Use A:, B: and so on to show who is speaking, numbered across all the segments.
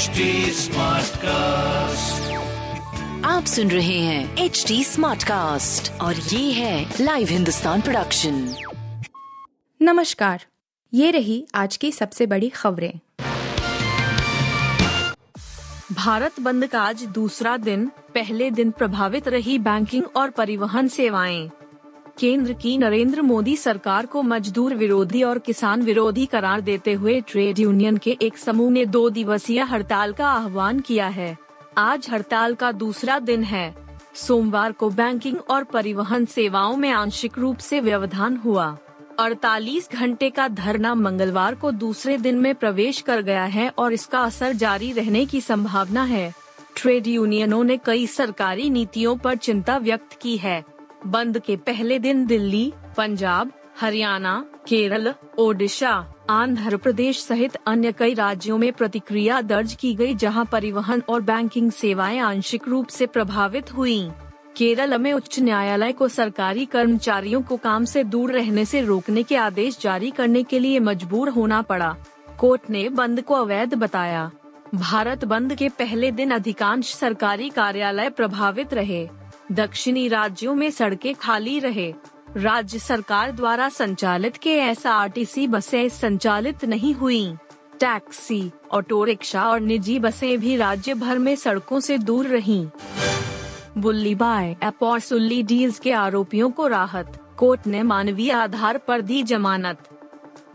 A: HD cast
B: आप सुन रहे हैं एच डी स्मार्ट कास्ट और ये है लाइव हिंदुस्तान प्रोडक्शन
C: नमस्कार। ये रही आज की सबसे बड़ी खबरें।
D: भारत बंद का आज दूसरा दिन पहले दिन प्रभावित रही बैंकिंग और परिवहन सेवाएँ। केंद्र की नरेंद्र मोदी सरकार को मजदूर विरोधी और किसान विरोधी करार देते हुए ट्रेड यूनियन के एक समूह ने दो दिवसीय हड़ताल का आह्वान किया है। आज हड़ताल का दूसरा दिन है। सोमवार को बैंकिंग और परिवहन सेवाओं में आंशिक रूप से व्यवधान हुआ। 48 घंटे का धरना मंगलवार को दूसरे दिन में प्रवेश कर गया है और इसका असर जारी रहने की संभावना है। ट्रेड यूनियनों ने कई सरकारी नीतियों पर चिंता व्यक्त की है। बंद के पहले दिन दिल्ली, पंजाब, हरियाणा, केरल, ओडिशा, आंध्र प्रदेश सहित अन्य कई राज्यों में प्रतिक्रिया दर्ज की गई जहाँ परिवहन और बैंकिंग सेवाएँ आंशिक रूप से प्रभावित हुई। केरल में उच्च न्यायालय को सरकारी कर्मचारियों को काम से दूर रहने से रोकने के आदेश जारी करने के लिए मजबूर होना पड़ा। कोर्ट ने बंद को अवैध बताया। भारत बंद के पहले दिन अधिकांश सरकारी कार्यालय प्रभावित रहे। दक्षिणी राज्यों में सड़कें खाली रहे। राज्य सरकार द्वारा संचालित के एस बसें संचालित नहीं हुई। टैक्सी, ऑटो रिक्शा और निजी बसें भी राज्य भर में सड़कों से दूर रहीं। बुल्ली बाय ऐप और सुल्ली डील्स के आरोपियों को राहत। कोर्ट ने मानवीय आधार पर दी जमानत।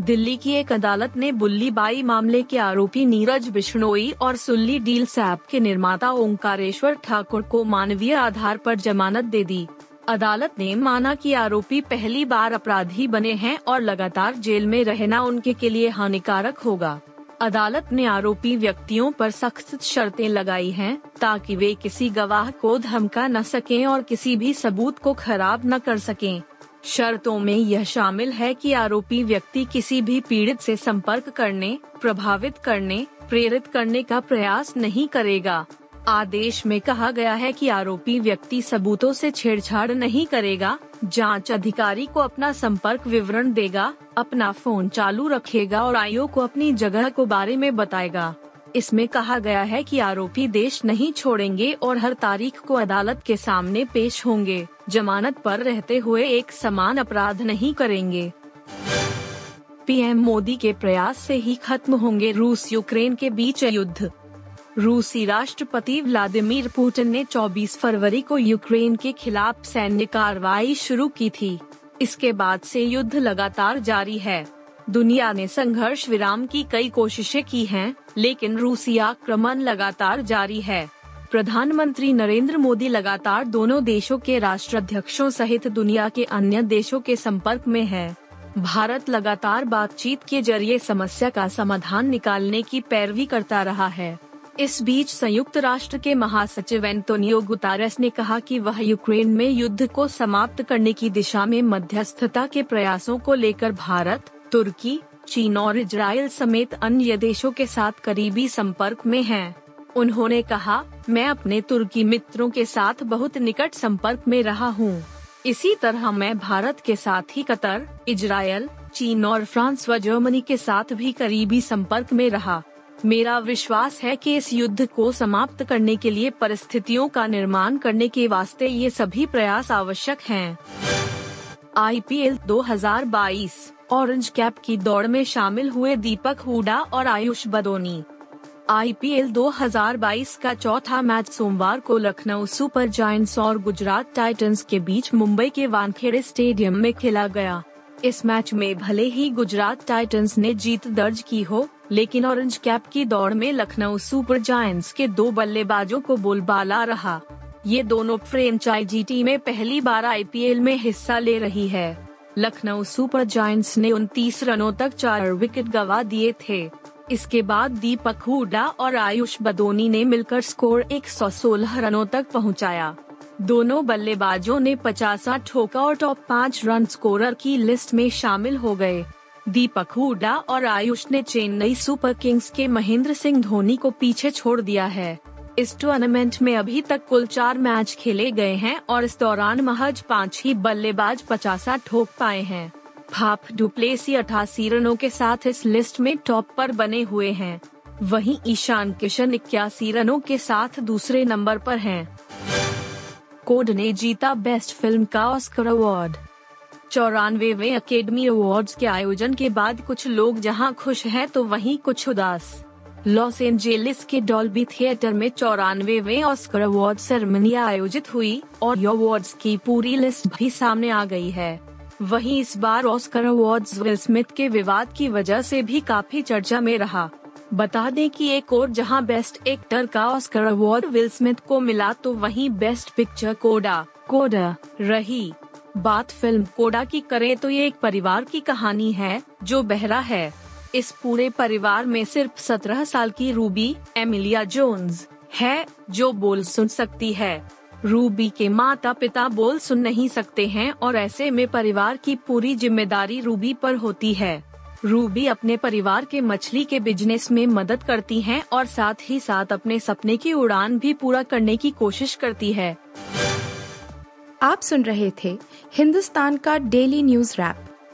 D: दिल्ली की एक अदालत ने बुल्ली बाई मामले के आरोपी नीरज बिश्नोई और सुल्ली डील ऐप के निर्माता ओंकारेश्वर ठाकुर को मानवीय आधार पर जमानत दे दी। अदालत ने माना कि आरोपी पहली बार अपराधी बने हैं और लगातार जेल में रहना उनके के लिए हानिकारक होगा। अदालत ने आरोपी व्यक्तियों पर सख्त शर्तें लगाई हैं, ताकि वे किसी गवाह को धमका न सकें और किसी भी सबूत को खराब न कर सकें। शर्तों में यह शामिल है कि आरोपी व्यक्ति किसी भी पीड़ित से संपर्क करने, प्रभावित करने, प्रेरित करने का प्रयास नहीं करेगा। आदेश में कहा गया है कि आरोपी व्यक्ति सबूतों से छेड़छाड़ नहीं करेगा, जाँच अधिकारी को अपना संपर्क विवरण देगा, अपना फ़ोन चालू रखेगा और आयोग को अपनी जगह को बारे में बताएगा। इसमें कहा गया है कि आरोपी देश नहीं छोड़ेंगे और हर तारीख को अदालत के सामने पेश होंगे। जमानत पर रहते हुए एक समान अपराध नहीं करेंगे। पीएम मोदी के प्रयास से ही खत्म होंगे रूस यूक्रेन के बीच युद्ध। रूसी राष्ट्रपति व्लादिमीर पुतिन ने 24 फरवरी को यूक्रेन के खिलाफ सैन्य कार्रवाई शुरू की थी। इसके बाद से युद्ध लगातार जारी है। दुनिया ने संघर्ष विराम की कई कोशिशें की हैं, लेकिन रूसी आक्रमण लगातार जारी है। प्रधानमंत्री नरेंद्र मोदी लगातार दोनों देशों के राष्ट्राध्यक्षों सहित दुनिया के अन्य देशों के संपर्क में है। भारत लगातार बातचीत के ज़रिए समस्या का समाधान निकालने की पैरवी करता रहा है। इस बीच संयुक्त राष्ट्र के महासचिव एंटोनियो गुतारेस ने कहा कि वह यूक्रेन में युद्ध को समाप्त करने की दिशा में मध्यस्थता के प्रयासों को लेकर भारत, तुर्की चीन और इजराइल समेत अन्य देशों के साथ करीबी संपर्क में हैं। उन्होंने कहा, मैं अपने तुर्की मित्रों के साथ बहुत निकट संपर्क में रहा हूँ इसी तरह मैं भारत के साथ ही कतर, इजराइल, चीन और फ्रांस व जर्मनी के साथ भी करीबी संपर्क में रहा मेरा विश्वास है कि इस युद्ध को समाप्त करने के लिए परिस्थितियों का निर्माण करने के वास्ते ये सभी प्रयास आवश्यक हैं। आईपीएल 2022 ऑरेंज कैप की दौड़ में शामिल हुए दीपक हुडा और आयुष बदोनी। आईपीएल 2022 का चौथा मैच सोमवार को लखनऊ सुपर जायंट्स और गुजरात टाइटंस के बीच मुंबई के वानखेड़े स्टेडियम में खेला गया। इस मैच में भले ही गुजरात टाइटंस ने जीत दर्ज की हो, लेकिन ऑरेंज कैप की दौड़ में लखनऊ सुपर जायंट्स के दो बल्लेबाजों को बोलबाला रहा। ये दोनों फ्रेंचाइजी टीमें पहली बार आईपीएल में हिस्सा ले रही है। लखनऊ सुपर जायंट्स ने उनतीस रनों तक चार विकेट गवा दिए थे। इसके बाद दीपक हुडा और आयुष बदोनी ने मिलकर स्कोर 116 रनों तक पहुँचाया। दोनों बल्लेबाजों ने पचासा ठोका और टॉप पाँच रन स्कोरर की लिस्ट में शामिल हो गए। दीपक हुडा और आयुष ने चेन्नई सुपर किंग्स के महेंद्र सिंह धोनी को पीछे छोड़ दिया है। इस टूर्नामेंट में अभी तक कुल चार मैच खेले गए हैं और इस दौरान महज पाँच ही बल्लेबाज पचासा ठोक पाए हैं। फाफ डुप्लेसी अठासी रनों के साथ इस लिस्ट में टॉप पर बने हुए हैं। वहीं ईशान किशन इक्यासी रनों के साथ दूसरे नंबर पर हैं। कोड ने जीता बेस्ट फ़िल्म का ऑस्कर अवार्ड चौरानवे अकेडमी अवार्ड्स के आयोजन के बाद कुछ लोग जहाँ खुश हैं तो वहीं कुछ उदास। लॉस एंजेलिस के डॉल्बी थिएटर में चौरानवे ऑस्कर अवार्ड सेरेमनी आयोजित हुई और अवार्ड्स की पूरी लिस्ट भी सामने आ गई है। वहीं इस बार ऑस्कर अवार्ड्स विल स्मिथ के विवाद की वजह से भी काफ़ी चर्चा में रहा। बता दें कि एक और जहाँ बेस्ट एक्टर का ऑस्कर अवार्ड विल स्मिथ को मिला तो वहीं बेस्ट पिक्चर कोडा कोडा रही। बात फ़िल्म कोडा की करें तो ये एक परिवार की कहानी है, जो बहरा है। इस पूरे परिवार में सिर्फ़ सत्रह साल की रूबी, एमिलिया जोन्स, है, जो बोल सुन सकती है। रूबी के माता पिता बोल सुन नहीं सकते हैं और ऐसे में परिवार की पूरी ज़िम्मेदारी रूबी पर होती है। रूबी अपने परिवार के मछली के बिज़नेस में मदद करती हैं और साथ ही साथ अपने सपने की उड़ान भी पूरा करने की कोशिश करती है।
C: आप सुन रहे थे हिंदुस्तान का डेली न्यूज़ रैप।